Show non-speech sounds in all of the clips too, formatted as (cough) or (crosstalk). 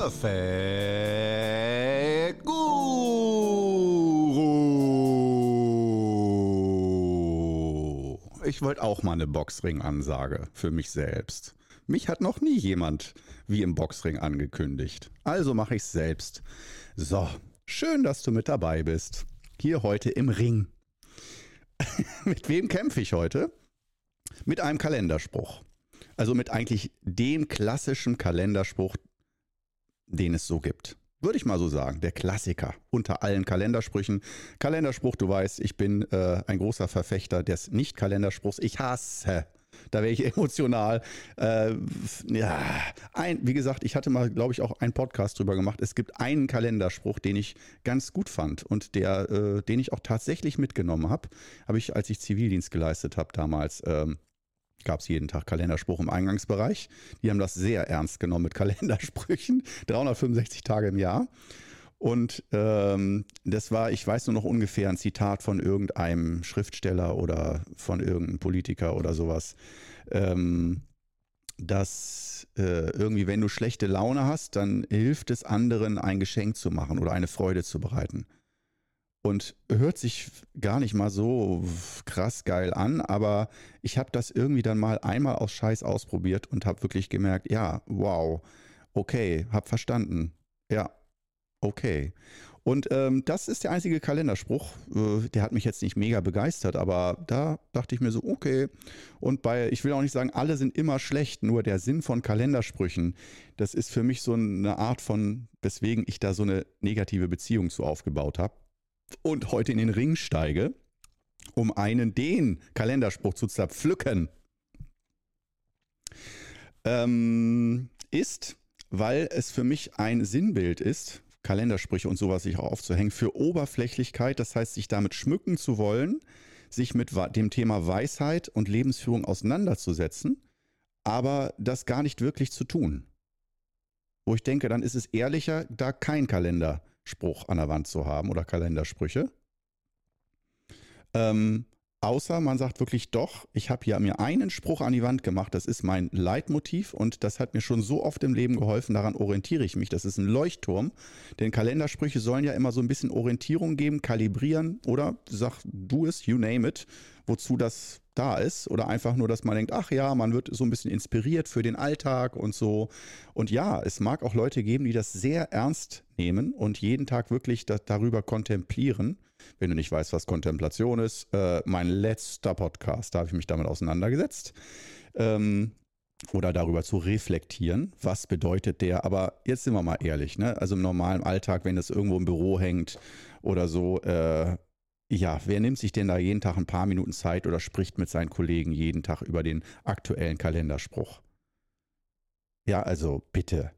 Perfekt Guru. Ich wollte auch mal eine Boxring-Ansage für mich selbst. Mich hat noch nie jemand wie im Boxring angekündigt. Also mache ich es selbst. So, schön, dass du mit dabei bist. Hier heute im Ring. (laughs) mit wem kämpfe ich heute? Mit einem Kalenderspruch. Also mit eigentlich dem klassischen Kalenderspruch, den es so gibt. Würde ich mal so sagen, der Klassiker unter allen Kalendersprüchen. Kalenderspruch, du weißt, ich bin äh, ein großer Verfechter des Nicht-Kalenderspruchs. Ich hasse da wäre ich (laughs) emotional. Äh, ja, ein, wie gesagt, ich hatte mal, glaube ich, auch einen Podcast drüber gemacht. Es gibt einen Kalenderspruch, den ich ganz gut fand und der, äh, den ich auch tatsächlich mitgenommen habe. Habe ich, als ich Zivildienst geleistet habe damals, ähm, gab es jeden Tag Kalenderspruch im Eingangsbereich. Die haben das sehr ernst genommen mit (laughs) Kalendersprüchen. 365 Tage im Jahr. Und ähm, das war, ich weiß nur noch ungefähr ein Zitat von irgendeinem Schriftsteller oder von irgendeinem Politiker oder sowas, ähm, dass äh, irgendwie, wenn du schlechte Laune hast, dann hilft es anderen, ein Geschenk zu machen oder eine Freude zu bereiten. Und hört sich gar nicht mal so krass geil an, aber ich habe das irgendwie dann mal einmal aus Scheiß ausprobiert und habe wirklich gemerkt, ja, wow, okay, hab verstanden. Ja, Okay. Und ähm, das ist der einzige Kalenderspruch. Äh, der hat mich jetzt nicht mega begeistert, aber da dachte ich mir so, okay. Und bei, ich will auch nicht sagen, alle sind immer schlecht, nur der Sinn von Kalendersprüchen, das ist für mich so eine Art von, weswegen ich da so eine negative Beziehung zu aufgebaut habe. Und heute in den Ring steige, um einen den Kalenderspruch zu zerpflücken. Ähm, ist, weil es für mich ein Sinnbild ist, Kalendersprüche und sowas sich auch aufzuhängen, für Oberflächlichkeit, das heißt, sich damit schmücken zu wollen, sich mit dem Thema Weisheit und Lebensführung auseinanderzusetzen, aber das gar nicht wirklich zu tun. Wo ich denke, dann ist es ehrlicher, da kein Kalenderspruch an der Wand zu haben oder Kalendersprüche. Ähm, Außer man sagt wirklich doch, ich habe hier mir einen Spruch an die Wand gemacht, das ist mein Leitmotiv und das hat mir schon so oft im Leben geholfen, daran orientiere ich mich. Das ist ein Leuchtturm, denn Kalendersprüche sollen ja immer so ein bisschen Orientierung geben, kalibrieren oder sag du es, you name it, wozu das da ist oder einfach nur, dass man denkt, ach ja, man wird so ein bisschen inspiriert für den Alltag und so. Und ja, es mag auch Leute geben, die das sehr ernst nehmen und jeden Tag wirklich da, darüber kontemplieren. Wenn du nicht weißt, was Kontemplation ist, äh, mein letzter Podcast, da habe ich mich damit auseinandergesetzt. Ähm, oder darüber zu reflektieren, was bedeutet der, aber jetzt sind wir mal ehrlich, ne? also im normalen Alltag, wenn das irgendwo im Büro hängt oder so, äh, ja, wer nimmt sich denn da jeden Tag ein paar Minuten Zeit oder spricht mit seinen Kollegen jeden Tag über den aktuellen Kalenderspruch? Ja, also bitte.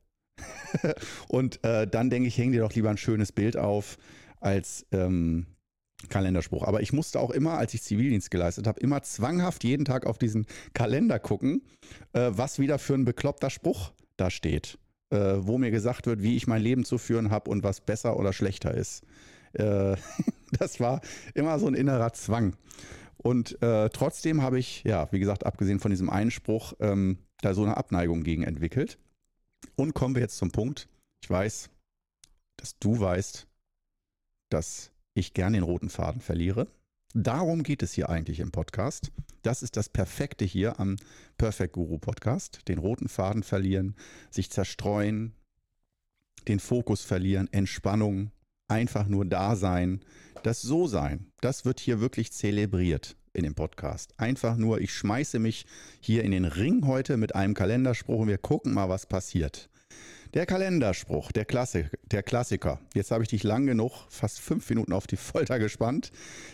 (laughs) und äh, dann denke ich, häng dir doch lieber ein schönes Bild auf als ähm, Kalenderspruch. Aber ich musste auch immer, als ich Zivildienst geleistet habe, immer zwanghaft jeden Tag auf diesen Kalender gucken, äh, was wieder für ein bekloppter Spruch da steht. Äh, wo mir gesagt wird, wie ich mein Leben zu führen habe und was besser oder schlechter ist. Äh, (laughs) das war immer so ein innerer Zwang. Und äh, trotzdem habe ich, ja, wie gesagt, abgesehen von diesem Einspruch, ähm, da so eine Abneigung gegen entwickelt. Und kommen wir jetzt zum Punkt. Ich weiß, dass du weißt, dass ich gern den roten Faden verliere. Darum geht es hier eigentlich im Podcast. Das ist das Perfekte hier am Perfect Guru Podcast. Den roten Faden verlieren, sich zerstreuen, den Fokus verlieren, Entspannung, einfach nur da sein, das So-Sein, das wird hier wirklich zelebriert in dem Podcast. Einfach nur, ich schmeiße mich hier in den Ring heute mit einem Kalenderspruch und wir gucken mal, was passiert. Der Kalenderspruch, der, Klassik, der Klassiker. Jetzt habe ich dich lang genug, fast fünf Minuten auf die Folter gespannt.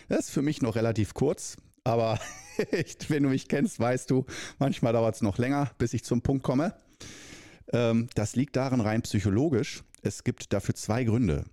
Das ist für mich noch relativ kurz, aber (laughs) wenn du mich kennst, weißt du, manchmal dauert es noch länger, bis ich zum Punkt komme. Ähm, das liegt darin rein psychologisch. Es gibt dafür zwei Gründe.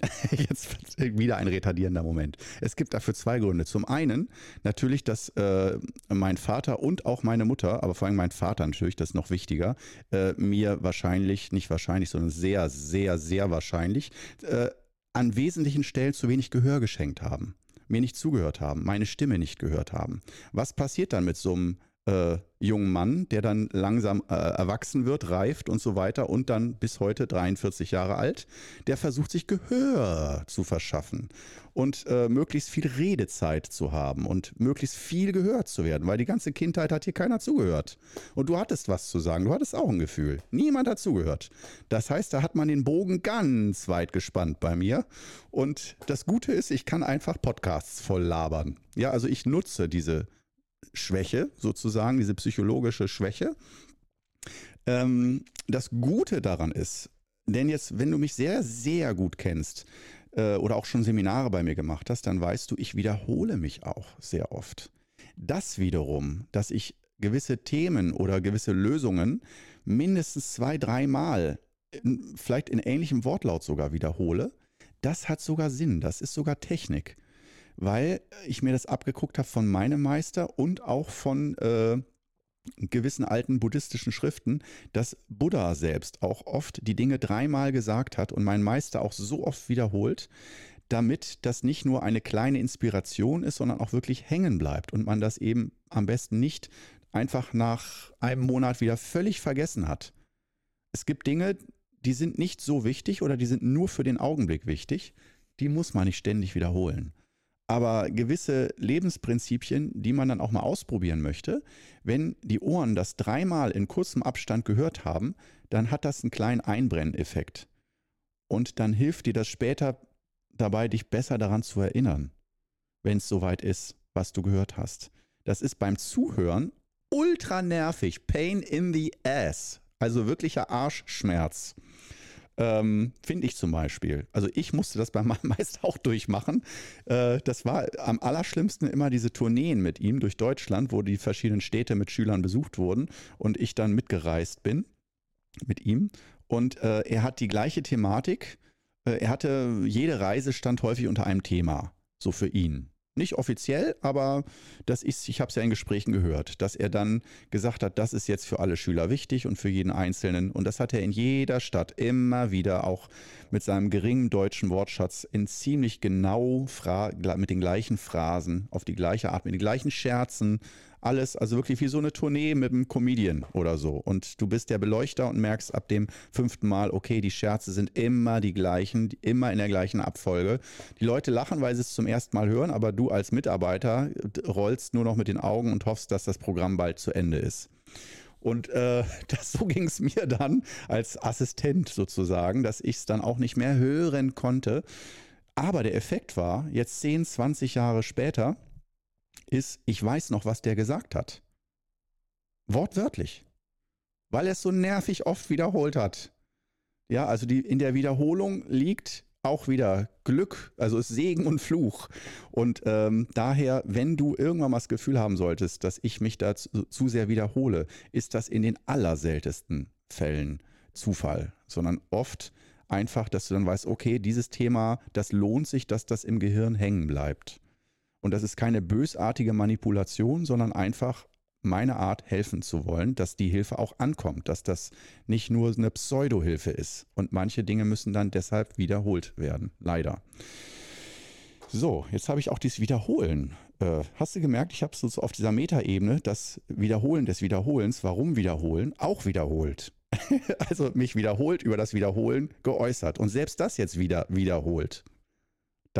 (laughs) Jetzt wieder ein retardierender Moment. Es gibt dafür zwei Gründe. Zum einen natürlich, dass äh, mein Vater und auch meine Mutter, aber vor allem mein Vater natürlich, das ist noch wichtiger, äh, mir wahrscheinlich, nicht wahrscheinlich, sondern sehr, sehr, sehr wahrscheinlich, äh, an wesentlichen Stellen zu wenig Gehör geschenkt haben. Mir nicht zugehört haben, meine Stimme nicht gehört haben. Was passiert dann mit so einem äh, jungen Mann, der dann langsam äh, erwachsen wird, reift und so weiter und dann bis heute 43 Jahre alt, der versucht sich Gehör zu verschaffen und äh, möglichst viel Redezeit zu haben und möglichst viel gehört zu werden, weil die ganze Kindheit hat hier keiner zugehört. Und du hattest was zu sagen, du hattest auch ein Gefühl. Niemand hat zugehört. Das heißt, da hat man den Bogen ganz weit gespannt bei mir. Und das Gute ist, ich kann einfach Podcasts voll labern. Ja, also ich nutze diese Schwäche, sozusagen, diese psychologische Schwäche. Ähm, das Gute daran ist, denn jetzt, wenn du mich sehr, sehr gut kennst äh, oder auch schon Seminare bei mir gemacht hast, dann weißt du, ich wiederhole mich auch sehr oft. Das wiederum, dass ich gewisse Themen oder gewisse Lösungen mindestens zwei, dreimal, vielleicht in ähnlichem Wortlaut sogar wiederhole, das hat sogar Sinn, das ist sogar Technik weil ich mir das abgeguckt habe von meinem Meister und auch von äh, gewissen alten buddhistischen Schriften, dass Buddha selbst auch oft die Dinge dreimal gesagt hat und mein Meister auch so oft wiederholt, damit das nicht nur eine kleine Inspiration ist, sondern auch wirklich hängen bleibt und man das eben am besten nicht einfach nach einem Monat wieder völlig vergessen hat. Es gibt Dinge, die sind nicht so wichtig oder die sind nur für den Augenblick wichtig, die muss man nicht ständig wiederholen aber gewisse Lebensprinzipien, die man dann auch mal ausprobieren möchte, wenn die Ohren das dreimal in kurzem Abstand gehört haben, dann hat das einen kleinen Einbrenneffekt. Und dann hilft dir das später dabei, dich besser daran zu erinnern, wenn es soweit ist, was du gehört hast. Das ist beim Zuhören ultra nervig. Pain in the ass. Also wirklicher Arschschmerz. Ähm, Finde ich zum Beispiel. Also ich musste das bei meinem (laughs) Meister auch durchmachen. Äh, das war am allerschlimmsten immer diese Tourneen mit ihm durch Deutschland, wo die verschiedenen Städte mit Schülern besucht wurden und ich dann mitgereist bin mit ihm. Und äh, er hat die gleiche Thematik. Äh, er hatte, jede Reise stand häufig unter einem Thema, so für ihn. Nicht offiziell, aber das ist, ich habe es ja in Gesprächen gehört, dass er dann gesagt hat, das ist jetzt für alle Schüler wichtig und für jeden Einzelnen. Und das hat er in jeder Stadt immer wieder auch mit seinem geringen deutschen Wortschatz in ziemlich genau mit den gleichen Phrasen, auf die gleiche Art, mit den gleichen Scherzen, alles, also wirklich wie so eine Tournee mit einem Comedian oder so. Und du bist der Beleuchter und merkst ab dem fünften Mal, okay, die Scherze sind immer die gleichen, immer in der gleichen Abfolge. Die Leute lachen, weil sie es zum ersten Mal hören, aber du als Mitarbeiter rollst nur noch mit den Augen und hoffst, dass das Programm bald zu Ende ist. Und äh, (laughs) das, so ging es mir dann als Assistent sozusagen, dass ich es dann auch nicht mehr hören konnte. Aber der Effekt war, jetzt 10, 20 Jahre später, ist, ich weiß noch, was der gesagt hat. Wortwörtlich. Weil er es so nervig oft wiederholt hat. Ja, also die, in der Wiederholung liegt auch wieder Glück, also ist Segen und Fluch. Und ähm, daher, wenn du irgendwann mal das Gefühl haben solltest, dass ich mich da zu, zu sehr wiederhole, ist das in den allerseltensten Fällen Zufall, sondern oft einfach, dass du dann weißt, okay, dieses Thema, das lohnt sich, dass das im Gehirn hängen bleibt. Und das ist keine bösartige Manipulation, sondern einfach meine Art, helfen zu wollen, dass die Hilfe auch ankommt, dass das nicht nur eine Pseudo-Hilfe ist. Und manche Dinge müssen dann deshalb wiederholt werden, leider. So, jetzt habe ich auch dieses Wiederholen. Äh, hast du gemerkt, ich habe es so auf dieser Metaebene, das Wiederholen des Wiederholens, warum wiederholen, auch wiederholt. (laughs) also mich wiederholt über das Wiederholen geäußert und selbst das jetzt wieder wiederholt.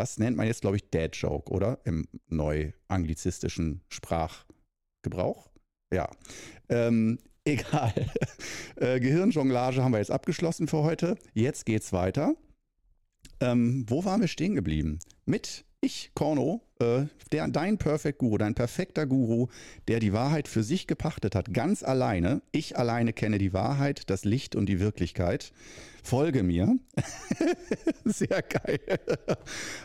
Das nennt man jetzt, glaube ich, Dad Joke, oder? Im neu-anglizistischen Sprachgebrauch. Ja. Ähm, (laughs) egal. äh, Gehirnjonglage haben wir jetzt abgeschlossen für heute. Jetzt geht's weiter. Ähm, wo waren wir stehen geblieben? Mit ich, Korno, äh, der, dein Perfect Guru, dein perfekter Guru, der die Wahrheit für sich gepachtet hat, ganz alleine. Ich alleine kenne die Wahrheit, das Licht und die Wirklichkeit. Folge mir. (laughs) Sehr geil.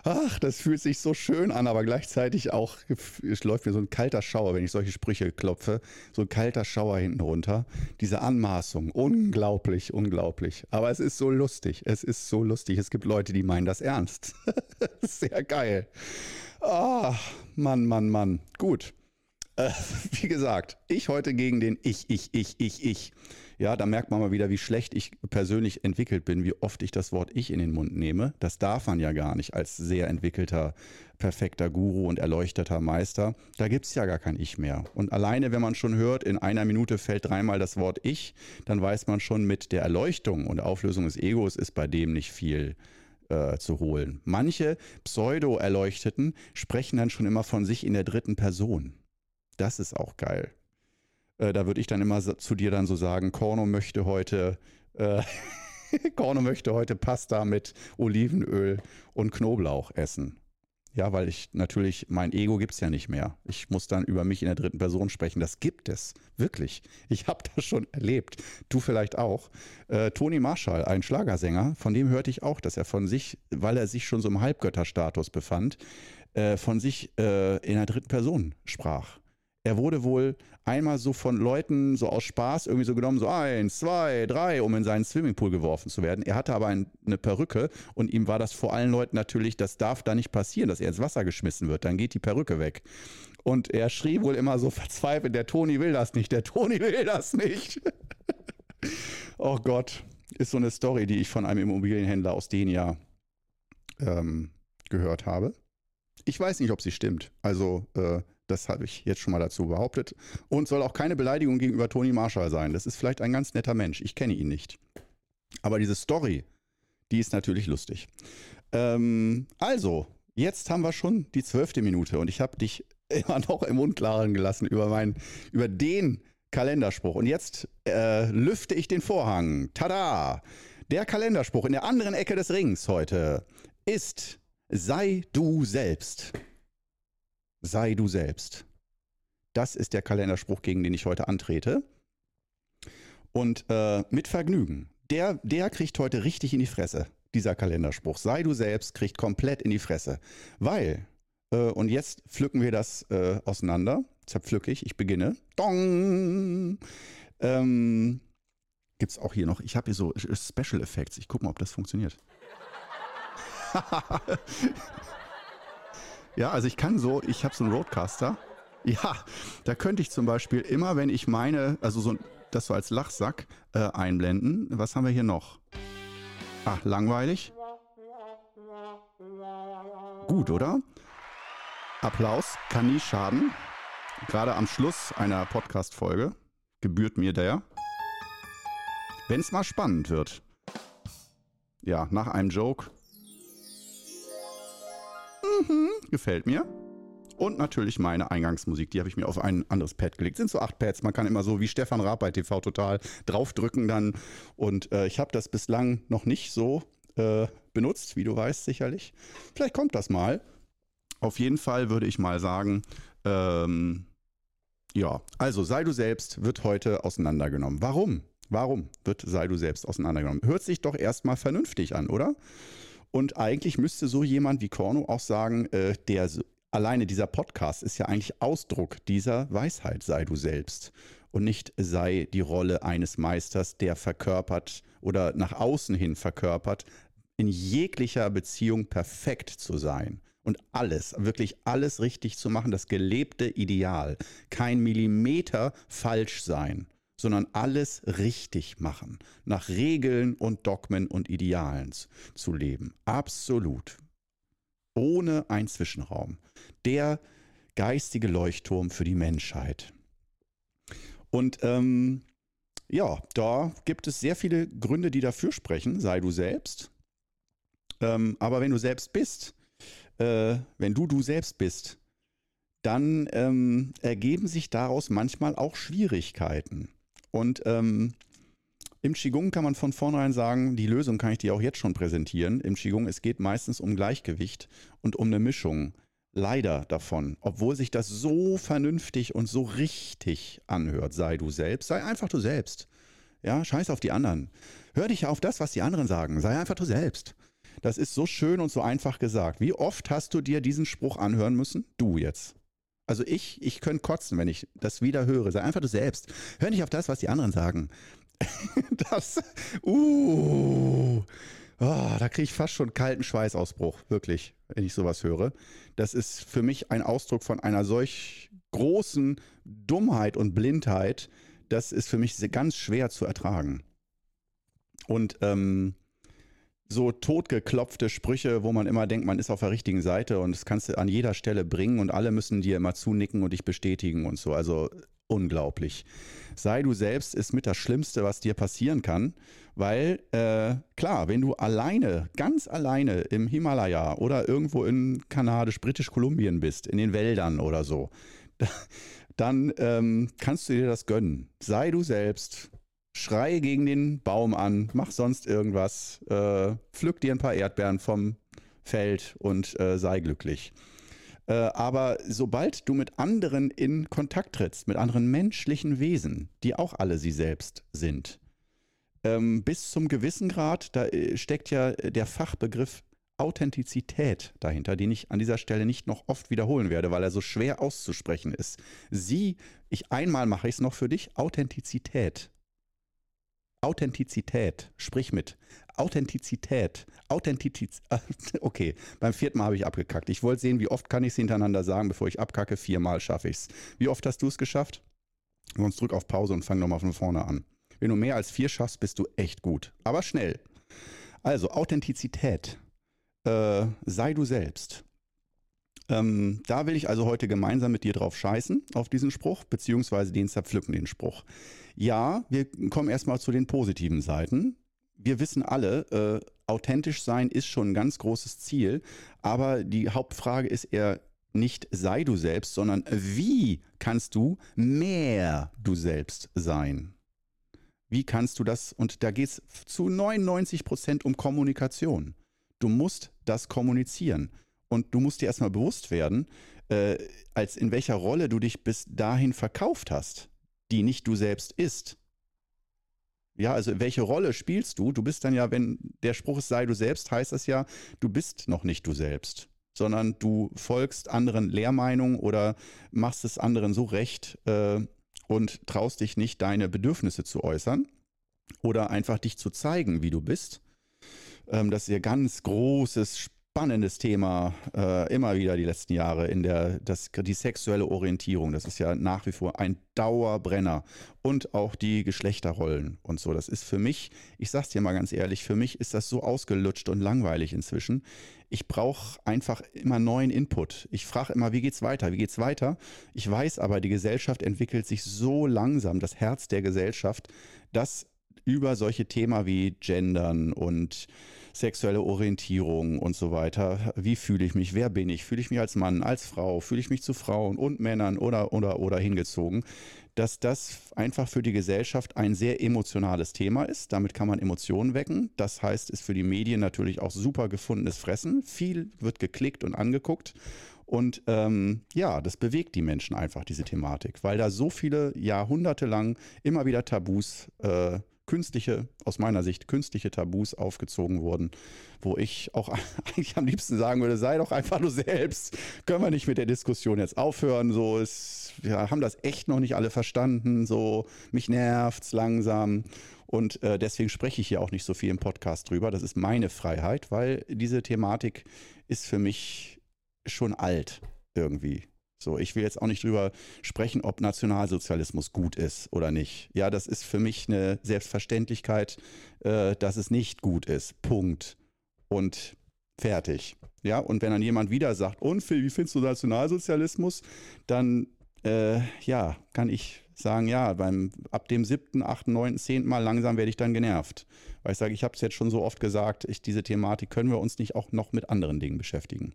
Ach, das fühlt sich so schön an, aber gleichzeitig auch, es läuft mir so ein kalter Schauer, wenn ich solche Sprüche klopfe. So ein kalter Schauer hinten runter. Diese Anmaßung. Unglaublich, unglaublich. Aber es ist so lustig. Es ist so lustig. Es gibt Leute, die meinen das ernst. (laughs) Sehr geil. Ah, Mann, Mann, Mann. Gut. Äh, (laughs) wie gesagt, ich heute gegen den Ich, Ich, Ich, Ich, Ich. Ja, da merkt man mal wieder, wie schlecht ich persönlich entwickelt bin, wie oft ich das Wort Ich in den Mund nehme. Das darf man ja gar nicht als sehr entwickelter, perfekter Guru und erleuchteter Meister. Da gibt es ja gar kein Ich mehr. Und alleine, wenn man schon hört, in einer Minute fällt dreimal das Wort Ich, dann weiß man schon, mit der Erleuchtung und Auflösung des Egos ist bei dem nicht viel äh, zu holen. Manche Pseudo-Erleuchteten sprechen dann schon immer von sich in der dritten Person. Das ist auch geil. Äh, da würde ich dann immer zu dir dann so sagen, Korno möchte heute, äh, (laughs) Korno möchte heute Pasta mit Olivenöl und Knoblauch essen. Ja, weil ich natürlich, mein Ego gibt es ja nicht mehr. Ich muss dann über mich in der dritten Person sprechen. Das gibt es. Wirklich. Ich habe das schon erlebt. Du vielleicht auch. Äh, Toni Marshall, ein Schlagersänger, von dem hörte ich auch, dass er von sich, weil er sich schon so im Halbgötterstatus befand, äh, von sich äh, in der dritten Person sprach er wurde wohl einmal so von Leuten so aus Spaß irgendwie so genommen, so eins, zwei, drei, um in seinen Swimmingpool geworfen zu werden. Er hatte aber ein, eine Perücke und ihm war das vor allen Leuten natürlich, das darf da nicht passieren, dass er ins Wasser geschmissen wird. Dann geht die Perücke weg. Und er schrie wohl immer so (laughs) verzweifelt, der Toni will das nicht, der Toni will das nicht. (laughs) oh Gott, ist so eine Story, die ich von einem Immobilienhändler aus Denia ähm, gehört habe. Ich weiß nicht, ob sie stimmt. Also äh, das habe ich jetzt schon mal dazu behauptet. Und soll auch keine Beleidigung gegenüber Toni Marshall sein. Das ist vielleicht ein ganz netter Mensch. Ich kenne ihn nicht. Aber diese Story, die ist natürlich lustig. Ähm, also, jetzt haben wir schon die zwölfte Minute und ich habe dich (laughs) immer noch im Unklaren gelassen über, mein, über den Kalenderspruch. Und jetzt äh, lüfte ich den Vorhang. Tada! Der Kalenderspruch in der anderen Ecke des Rings heute ist Sei du selbst sei du selbst. Das ist der Kalenderspruch, gegen den ich heute antrete. Und äh, mit Vergnügen. Der, der kriegt heute richtig in die Fresse, dieser Kalenderspruch. Sei du selbst, kriegt komplett in die Fresse. Weil, äh, und jetzt pflücken wir das äh, auseinander. Zerpflücke ich, ich beginne. Dong! Ähm, Gibt es auch hier noch, ich habe hier so Special Effects. Ich gucke mal, ob das funktioniert. (laughs) Ja, also ich kann so, ich habe so einen Roadcaster. Ja, da könnte ich zum Beispiel immer, wenn ich meine, also so das so als Lachsack äh, einblenden. Was haben wir hier noch? Ach, langweilig. Gut, oder? Applaus kann nie schaden. Gerade am Schluss einer Podcast-Folge gebührt mir der. Wenn es mal spannend wird. Ja, nach einem Joke Mhm, gefällt mir. Und natürlich meine Eingangsmusik, die habe ich mir auf ein anderes Pad gelegt. Sind so acht Pads, man kann immer so wie Stefan Raab bei TV Total draufdrücken dann. Und äh, ich habe das bislang noch nicht so äh, benutzt, wie du weißt sicherlich. Vielleicht kommt das mal. Auf jeden Fall würde ich mal sagen, ähm, ja, also sei du selbst wird heute auseinandergenommen. Warum? Warum wird sei du selbst auseinandergenommen? Hört sich doch erstmal vernünftig an, oder? Und eigentlich müsste so jemand wie Korno auch sagen, äh, der alleine dieser Podcast ist ja eigentlich Ausdruck dieser Weisheit, sei du selbst. Und nicht sei die Rolle eines Meisters, der verkörpert oder nach außen hin verkörpert, in jeglicher Beziehung perfekt zu sein und alles, wirklich alles richtig zu machen, das gelebte Ideal. Kein Millimeter falsch sein sondern alles richtig machen, nach Regeln und Dogmen und Idealen zu leben. Absolut. Ohne ein Zwischenraum. Der geistige Leuchtturm für die Menschheit. Und ähm, ja, da gibt es sehr viele Gründe, die dafür sprechen, sei du selbst. Ähm, aber wenn du selbst bist, äh, wenn du du selbst bist, dann ähm, ergeben sich daraus manchmal auch Schwierigkeiten. Und ähm, im Qigong kann man von vornherein sagen, die Lösung kann ich dir auch jetzt schon präsentieren. Im Qigong, es geht meistens um Gleichgewicht und um eine Mischung. Leider davon, obwohl sich das so vernünftig und so richtig anhört, sei du selbst, sei einfach du selbst. Ja, scheiß auf die anderen. Hör dich auf das, was die anderen sagen. Sei einfach du selbst. Das ist so schön und so einfach gesagt. Wie oft hast du dir diesen Spruch anhören müssen? Du jetzt. Also ich, ich könnte kotzen, wenn ich das wieder höre. Sei einfach du selbst. Hör nicht auf das, was die anderen sagen. (laughs) das, uh, Oh, da kriege ich fast schon kalten Schweißausbruch, wirklich, wenn ich sowas höre. Das ist für mich ein Ausdruck von einer solch großen Dummheit und Blindheit. Das ist für mich ganz schwer zu ertragen. Und ähm, so totgeklopfte Sprüche, wo man immer denkt, man ist auf der richtigen Seite und das kannst du an jeder Stelle bringen und alle müssen dir immer zunicken und dich bestätigen und so. Also unglaublich. Sei du selbst ist mit das Schlimmste, was dir passieren kann, weil äh, klar, wenn du alleine, ganz alleine im Himalaya oder irgendwo in kanadisch, britisch-Kolumbien bist, in den Wäldern oder so, (laughs) dann ähm, kannst du dir das gönnen. Sei du selbst, schrei gegen den Baum an, mach sonst irgendwas, äh, pflück dir ein paar Erdbeeren vom Feld und äh, sei glücklich. Äh, aber sobald du mit anderen in Kontakt trittst, mit anderen menschlichen Wesen, die auch alle sie selbst sind, ähm, bis zum gewissen Grad, da äh, steckt ja der Fachbegriff Authentizität dahinter, den ich an dieser Stelle nicht noch oft wiederholen werde, weil er so schwer auszusprechen ist. Sie, ich einmal mache ich es noch für dich, Authentizität. Authentizität, sprich mit. Authentizität, Authentizität. (laughs) Okay, beim vierten Mal habe ich abgekackt. Ich wollte sehen, wie oft kann ich es hintereinander sagen, bevor ich abkacke. Viermal schaffe ich es. Wie oft hast du es geschafft? Sonst drück auf Pause und fang nochmal von vorne an. Wenn du mehr als vier schaffst, bist du echt gut. Aber schnell. Also Authentizität. Äh, sei du selbst. Ähm, da will ich also heute gemeinsam mit dir drauf scheißen, auf diesen Spruch, beziehungsweise den zerpflücken, den Spruch. Ja, wir kommen erstmal zu den positiven Seiten. Wir wissen alle, äh, authentisch sein ist schon ein ganz großes Ziel, aber die Hauptfrage ist eher nicht sei du selbst, sondern wie kannst du mehr du selbst sein? Wie kannst du das? Und da geht es zu 99 Prozent um Kommunikation. Du musst das kommunizieren. Und du musst dir erstmal bewusst werden, äh, als in welcher Rolle du dich bis dahin verkauft hast, die nicht du selbst ist. Ja, also welche Rolle spielst du? Du bist dann ja, wenn der Spruch ist, sei du selbst, heißt das ja, du bist noch nicht du selbst, sondern du folgst anderen Lehrmeinungen oder machst es anderen so recht äh, und traust dich nicht, deine Bedürfnisse zu äußern oder einfach dich zu zeigen, wie du bist. Ähm, das ist ja ganz großes, spannendes Thema äh, immer wieder die letzten Jahre in der das, die sexuelle Orientierung. Das ist ja nach wie vor ein Dauerbrenner und auch die Geschlechterrollen und so. Das ist für mich, ich sag's dir mal ganz ehrlich, für mich ist das so ausgelutscht und langweilig inzwischen. Ich brauche einfach immer neuen Input. Ich frage immer, wie geht's weiter? Wie geht's weiter? Ich weiß aber, die Gesellschaft entwickelt sich so langsam, das Herz der Gesellschaft, dass über solche Themen wie Gendern und sexuelle Orientierung und so weiter. Wie fühle ich mich? Wer bin ich? Fühle ich mich als Mann, als Frau? Fühle ich mich zu Frauen und Männern oder, oder, oder hingezogen? Dass das einfach für die Gesellschaft ein sehr emotionales Thema ist. Damit kann man Emotionen wecken. Das heißt, ist für die Medien natürlich auch super gefundenes Fressen. Viel wird geklickt und angeguckt. Und ähm, ja, das bewegt die Menschen einfach, diese Thematik, weil da so viele Jahrhunderte lang immer wieder Tabus äh, künstliche, aus meiner Sicht, künstliche Tabus aufgezogen wurden, wo ich auch (laughs) eigentlich am liebsten sagen würde, sei doch einfach nur selbst. Können wir nicht mit der Diskussion jetzt aufhören? So ist, wir haben das echt noch nicht alle verstanden. So, mich nervt's langsam. Und äh, deswegen spreche ich hier auch nicht so viel im Podcast drüber. Das ist meine Freiheit, weil diese Thematik ist für mich schon alt irgendwie. So, ich will jetzt auch nicht drüber sprechen, ob Nationalsozialismus gut ist oder nicht. Ja, das ist für mich eine Selbstverständlichkeit, äh, dass es nicht gut ist. Punkt. Und fertig. Ja, und wenn dann jemand wieder sagt, und Phil, wie findest du Nationalsozialismus? Dann, äh, ja, kann ich sagen, ja, beim, ab dem siebten, achten, neunten, zehnten Mal langsam werde ich dann genervt. Weil ich sage, ich habe es jetzt schon so oft gesagt, ich, diese Thematik können wir uns nicht auch noch mit anderen Dingen beschäftigen.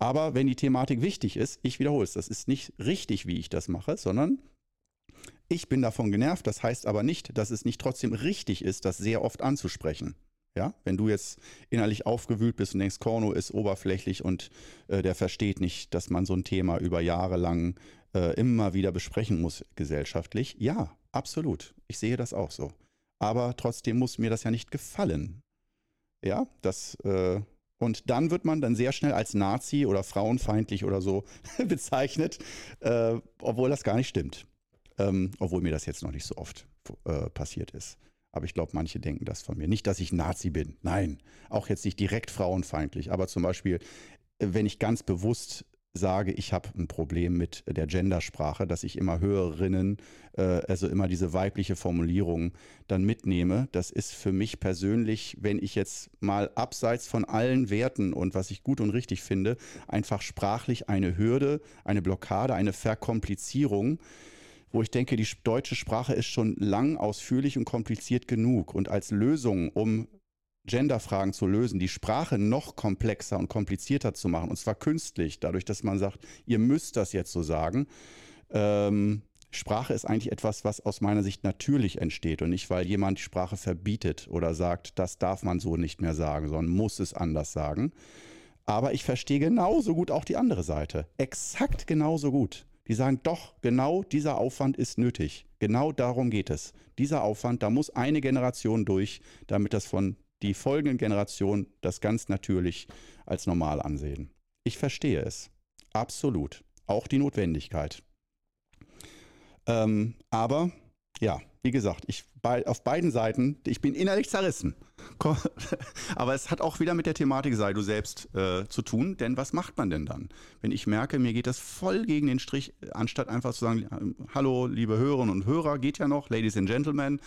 Aber wenn die Thematik wichtig ist, ich wiederhole es, das ist nicht richtig, wie ich das mache, sondern ich bin davon genervt. Das heißt aber nicht, dass es nicht trotzdem richtig ist, das sehr oft anzusprechen. Ja, wenn du jetzt innerlich aufgewühlt bist und denkst, Korno ist oberflächlich und äh, der versteht nicht, dass man so ein Thema über Jahre lang äh, immer wieder besprechen muss gesellschaftlich. Ja, absolut. Ich sehe das auch so. Aber trotzdem muss mir das ja nicht gefallen. Ja, das äh, und dann wird man dann sehr schnell als Nazi oder frauenfeindlich oder so (laughs) bezeichnet, äh, obwohl das gar nicht stimmt. Ähm, obwohl mir das jetzt noch nicht so oft äh, passiert ist. Aber ich glaube, manche denken das von mir. Nicht, dass ich Nazi bin. Nein, auch jetzt nicht direkt frauenfeindlich. Aber zum Beispiel, wenn ich ganz bewusst sage, ich habe ein Problem mit der Gendersprache, dass ich immer Hörerinnen, äh, also immer diese weibliche Formulierung dann mitnehme. Das ist für mich persönlich, wenn ich jetzt mal abseits von allen Werten und was ich gut und richtig finde, einfach sprachlich eine Hürde, eine Blockade, eine Verkomplizierung, wo ich denke, die deutsche Sprache ist schon lang, ausführlich und kompliziert genug. Und als Lösung, um Genderfragen zu lösen, die Sprache noch komplexer und komplizierter zu machen, und zwar künstlich, dadurch, dass man sagt, ihr müsst das jetzt so sagen. Ähm, Sprache ist eigentlich etwas, was aus meiner Sicht natürlich entsteht und nicht, weil jemand die Sprache verbietet oder sagt, das darf man so nicht mehr sagen, sondern muss es anders sagen. Aber ich verstehe genauso gut auch die andere Seite. Exakt genauso gut. Die sagen, doch, genau dieser Aufwand ist nötig. Genau darum geht es. Dieser Aufwand, da muss eine Generation durch, damit das von die folgenden Generationen das ganz natürlich als normal ansehen. Ich verstehe es. Absolut. Auch die Notwendigkeit. Ähm, aber ja, wie gesagt, ich bei, auf beiden Seiten, ich bin innerlich zerrissen. (laughs) Aber es hat auch wieder mit der Thematik sei du selbst äh, zu tun, denn was macht man denn dann? Wenn ich merke, mir geht das voll gegen den Strich, anstatt einfach zu sagen, äh, hallo, liebe Hörerinnen und Hörer, geht ja noch, Ladies and Gentlemen,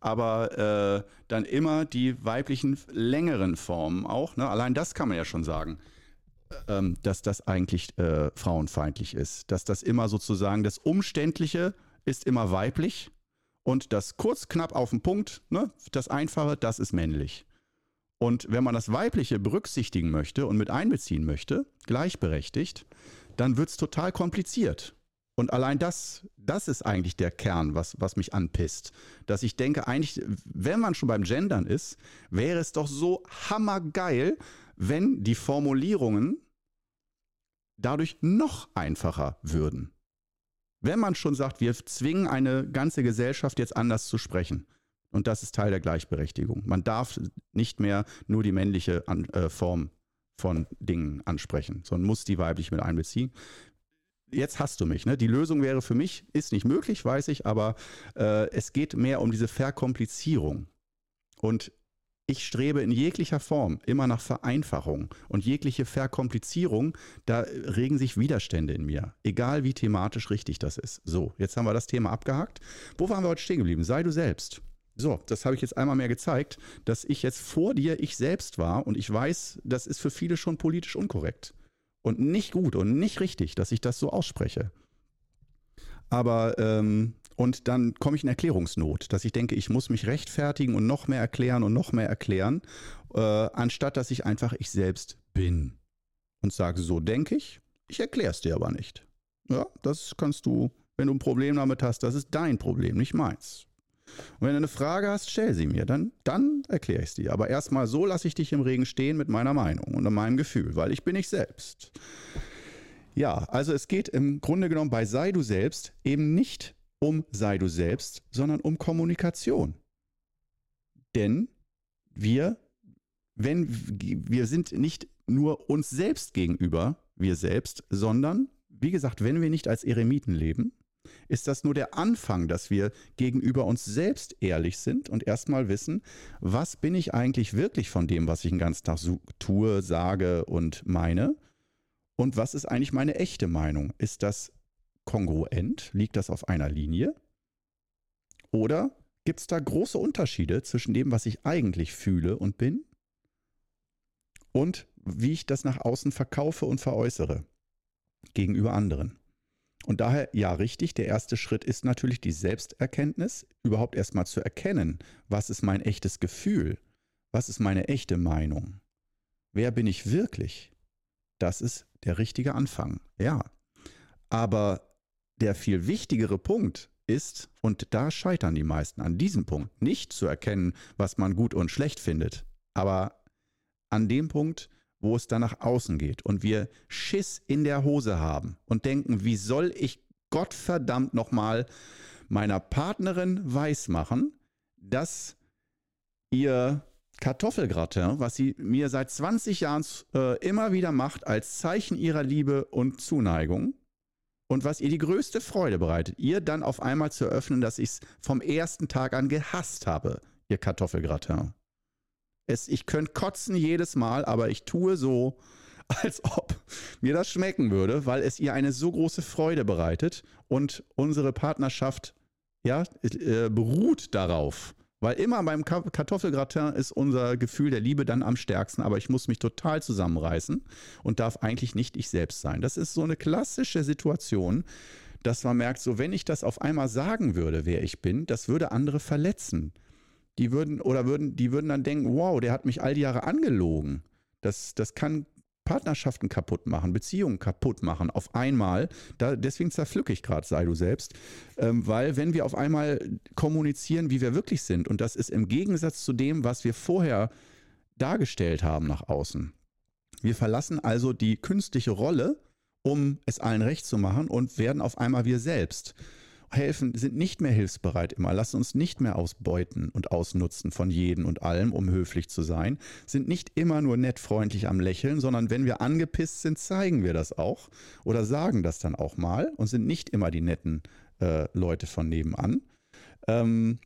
aber äh, dann immer die weiblichen längeren Formen auch. Ne? Allein das kann man ja schon sagen, ähm, dass das eigentlich äh, frauenfeindlich ist. Dass das immer sozusagen das Umständliche ist immer weiblich und das kurz, knapp auf den Punkt, ne? das Einfache, das ist männlich. Und wenn man das Weibliche berücksichtigen möchte und mit einbeziehen möchte, gleichberechtigt, dann wird es total kompliziert. Und allein das, das ist eigentlich der Kern, was, was mich anpisst. Dass ich denke, eigentlich, wenn man schon beim Gendern ist, wäre es doch so hammergeil, wenn die Formulierungen dadurch noch einfacher würden. Wenn man schon sagt, wir zwingen eine ganze Gesellschaft jetzt anders zu sprechen. Und das ist Teil der Gleichberechtigung. Man darf nicht mehr nur die männliche äh, Form von Dingen ansprechen, sondern muss die weiblich mit einbeziehen jetzt hast du mich. Ne? Die Lösung wäre für mich, ist nicht möglich, weiß ich, aber äh, es geht mehr um diese Verkomplizierung. Und ich strebe in jeglicher Form immer nach Vereinfachung und jegliche Verkomplizierung, da regen sich Widerstände in mir, egal wie thematisch richtig das ist. So, jetzt haben wir das Thema abgehakt. Wo waren wir heute stehen geblieben? Sei du selbst. So, das habe ich jetzt einmal mehr gezeigt, dass ich jetzt vor dir ich selbst war und ich weiß, das ist für viele schon politisch unkorrekt und nicht gut und nicht richtig, dass ich das so ausspreche. Aber, ähm, und dann komme ich in Erklärungsnot, dass ich denke, ich muss mich rechtfertigen und noch mehr erklären und noch mehr erklären, äh, anstatt dass ich einfach ich selbst bin. Und sage, so denke ich, ich erkläre es dir aber nicht. Ja, das kannst du, wenn du ein Problem damit hast, das ist dein Problem, nicht meins. Und wenn du eine Frage hast, stell sie mir, dann, dann erkläre ich es dir. Aber erstmal so lasse ich dich im Regen stehen mit meiner Meinung und meinem Gefühl, weil ich bin ich selbst. Ja, also es geht im Grunde genommen bei Sei du selbst eben nicht um Sei du selbst, sondern um Kommunikation. Denn wir, wenn wir sind nicht nur uns selbst gegenüber, wir selbst, sondern, wie gesagt, wenn wir nicht als Eremiten leben, ist das nur der Anfang, dass wir gegenüber uns selbst ehrlich sind und erstmal wissen, was bin ich eigentlich wirklich von dem, was ich den ganzen Tag tue, sage und meine? Und was ist eigentlich meine echte Meinung? Ist das kongruent? Liegt das auf einer Linie? Oder gibt es da große Unterschiede zwischen dem, was ich eigentlich fühle und bin und wie ich das nach außen verkaufe und veräußere gegenüber anderen? Und daher, ja, richtig, der erste Schritt ist natürlich die Selbsterkenntnis, überhaupt erstmal zu erkennen, was ist mein echtes Gefühl, was ist meine echte Meinung, wer bin ich wirklich. Das ist der richtige Anfang, ja. Aber der viel wichtigere Punkt ist, und da scheitern die meisten an diesem Punkt, nicht zu erkennen, was man gut und schlecht findet, aber an dem Punkt, wo es dann nach außen geht und wir Schiss in der Hose haben und denken, wie soll ich Gottverdammt nochmal meiner Partnerin weismachen, dass ihr Kartoffelgratin, was sie mir seit 20 Jahren äh, immer wieder macht, als Zeichen ihrer Liebe und Zuneigung und was ihr die größte Freude bereitet, ihr dann auf einmal zu eröffnen, dass ich es vom ersten Tag an gehasst habe, ihr Kartoffelgratin. Es, ich könnte kotzen jedes Mal, aber ich tue so, als ob mir das schmecken würde, weil es ihr eine so große Freude bereitet und unsere Partnerschaft ja, äh, beruht darauf. Weil immer beim Kartoffelgratin ist unser Gefühl der Liebe dann am stärksten, aber ich muss mich total zusammenreißen und darf eigentlich nicht ich selbst sein. Das ist so eine klassische Situation, dass man merkt, so wenn ich das auf einmal sagen würde, wer ich bin, das würde andere verletzen. Die würden oder würden, die würden dann denken, wow, der hat mich all die Jahre angelogen. Das, das kann Partnerschaften kaputt machen, Beziehungen kaputt machen, auf einmal. Da, deswegen zerpflücke ich gerade, sei du selbst. Ähm, weil wenn wir auf einmal kommunizieren, wie wir wirklich sind, und das ist im Gegensatz zu dem, was wir vorher dargestellt haben nach außen. Wir verlassen also die künstliche Rolle, um es allen recht zu machen und werden auf einmal wir selbst helfen, sind nicht mehr hilfsbereit immer, lassen uns nicht mehr ausbeuten und ausnutzen von jedem und allem, um höflich zu sein, sind nicht immer nur nett freundlich am Lächeln, sondern wenn wir angepisst sind, zeigen wir das auch oder sagen das dann auch mal und sind nicht immer die netten äh, Leute von nebenan. Ähm,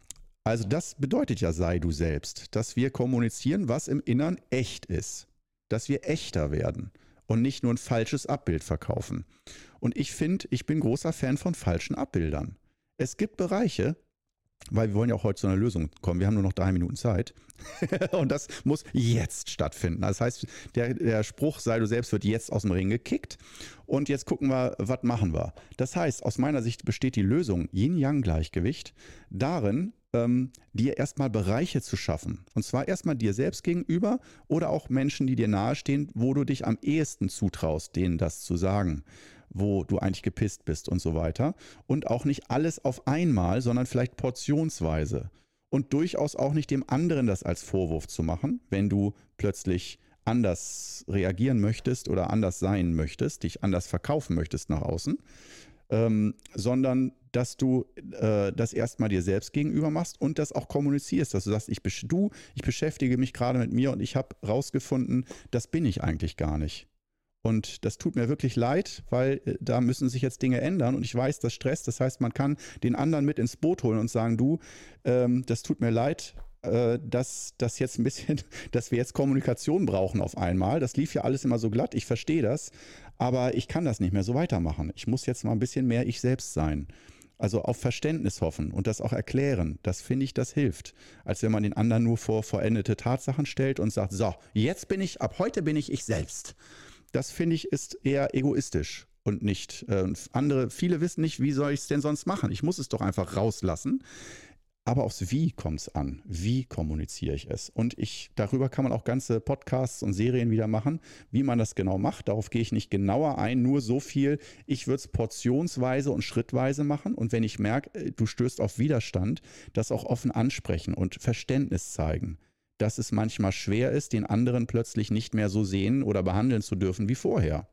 also das bedeutet ja, sei du selbst, dass wir kommunizieren, was im Innern echt ist, dass wir echter werden und nicht nur ein falsches Abbild verkaufen. Und ich finde, ich bin großer Fan von falschen Abbildern. Es gibt Bereiche, weil wir wollen ja auch heute zu einer Lösung kommen. Wir haben nur noch drei Minuten Zeit. (laughs) und das muss jetzt stattfinden. Das heißt, der, der Spruch, sei du selbst, wird jetzt aus dem Ring gekickt. Und jetzt gucken wir, was machen wir. Das heißt, aus meiner Sicht besteht die Lösung Yin-Yang-Gleichgewicht darin, ähm, dir erstmal Bereiche zu schaffen. Und zwar erstmal dir selbst gegenüber oder auch Menschen, die dir nahestehen, wo du dich am ehesten zutraust, denen das zu sagen wo du eigentlich gepisst bist und so weiter. Und auch nicht alles auf einmal, sondern vielleicht portionsweise. Und durchaus auch nicht dem anderen das als Vorwurf zu machen, wenn du plötzlich anders reagieren möchtest oder anders sein möchtest, dich anders verkaufen möchtest nach außen, ähm, sondern dass du äh, das erstmal dir selbst gegenüber machst und das auch kommunizierst, dass du sagst, ich, du, ich beschäftige mich gerade mit mir und ich habe rausgefunden, das bin ich eigentlich gar nicht. Und das tut mir wirklich leid, weil äh, da müssen sich jetzt Dinge ändern und ich weiß, das stresst. Das heißt, man kann den anderen mit ins Boot holen und sagen, du, ähm, das tut mir leid, äh, dass das jetzt ein bisschen, (laughs) dass wir jetzt Kommunikation brauchen auf einmal. Das lief ja alles immer so glatt. Ich verstehe das, aber ich kann das nicht mehr so weitermachen. Ich muss jetzt mal ein bisschen mehr ich selbst sein. Also auf Verständnis hoffen und das auch erklären, das finde ich, das hilft. Als wenn man den anderen nur vor vollendete Tatsachen stellt und sagt, so, jetzt bin ich, ab heute bin ich ich selbst das finde ich ist eher egoistisch und nicht äh, andere. Viele wissen nicht, wie soll ich es denn sonst machen? Ich muss es doch einfach rauslassen. Aber aufs Wie kommt es an. Wie kommuniziere ich es? Und ich, darüber kann man auch ganze Podcasts und Serien wieder machen, wie man das genau macht. Darauf gehe ich nicht genauer ein, nur so viel. Ich würde es portionsweise und schrittweise machen. Und wenn ich merke, äh, du stößt auf Widerstand, das auch offen ansprechen und Verständnis zeigen dass es manchmal schwer ist, den anderen plötzlich nicht mehr so sehen oder behandeln zu dürfen wie vorher.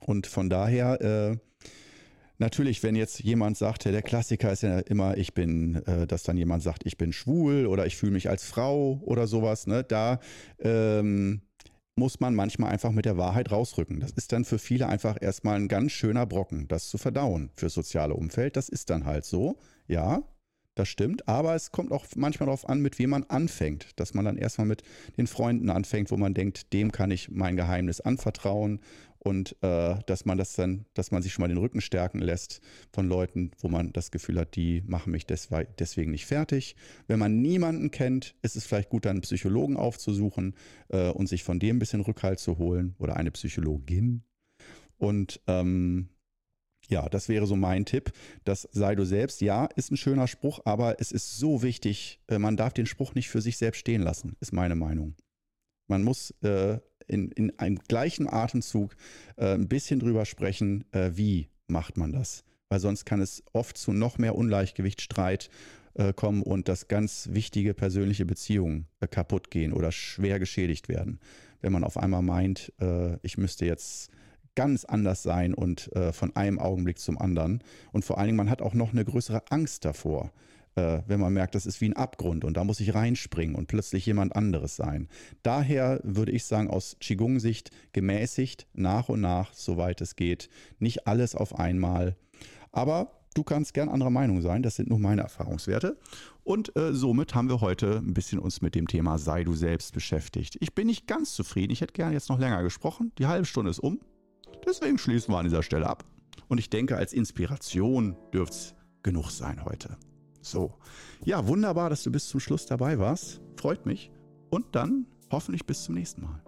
Und von daher, äh, natürlich, wenn jetzt jemand sagt, der Klassiker ist ja immer, ich bin, äh, dass dann jemand sagt, ich bin schwul oder ich fühle mich als Frau oder sowas, ne, da ähm, muss man manchmal einfach mit der Wahrheit rausrücken. Das ist dann für viele einfach erstmal ein ganz schöner Brocken, das zu verdauen fürs soziale Umfeld. Das ist dann halt so, ja. Das stimmt, aber es kommt auch manchmal darauf an, mit wem man anfängt. Dass man dann erstmal mit den Freunden anfängt, wo man denkt, dem kann ich mein Geheimnis anvertrauen und äh, dass man das dann, dass man sich schon mal den Rücken stärken lässt von Leuten, wo man das Gefühl hat, die machen mich deswegen nicht fertig. Wenn man niemanden kennt, ist es vielleicht gut, dann einen Psychologen aufzusuchen äh, und sich von dem ein bisschen Rückhalt zu holen oder eine Psychologin. Und ähm, ja, das wäre so mein Tipp. Das sei du selbst. Ja, ist ein schöner Spruch, aber es ist so wichtig, äh, man darf den Spruch nicht für sich selbst stehen lassen, ist meine Meinung. Man muss äh, in, in einem gleichen Atemzug äh, ein bisschen drüber sprechen, äh, wie macht man das. Weil sonst kann es oft zu noch mehr Ungleichgewicht, Streit äh, kommen und dass ganz wichtige persönliche Beziehungen äh, kaputt gehen oder schwer geschädigt werden. Wenn man auf einmal meint, ich müsste jetzt ganz anders sein und äh, von einem Augenblick zum anderen. Und vor allen Dingen, man hat auch noch eine größere Angst davor, äh, wenn man merkt, das ist wie ein Abgrund und da muss ich reinspringen und plötzlich jemand anderes sein. Daher würde ich sagen, aus Qigong-Sicht gemäßigt, nach und nach, soweit es geht, nicht alles auf einmal. Aber du kannst gern anderer Meinung sein, das sind nur meine Erfahrungswerte. Und äh, somit haben wir heute ein bisschen uns mit dem Thema Sei du selbst beschäftigt. Ich bin nicht ganz zufrieden. Ich hätte gerne jetzt noch länger gesprochen. Die halbe Stunde ist um. Deswegen schließen wir an dieser Stelle ab. Und ich denke, als Inspiration dürfte es genug sein heute. So. Ja, wunderbar, dass du bis zum Schluss dabei warst. Freut mich. Und dann hoffentlich bis zum nächsten Mal.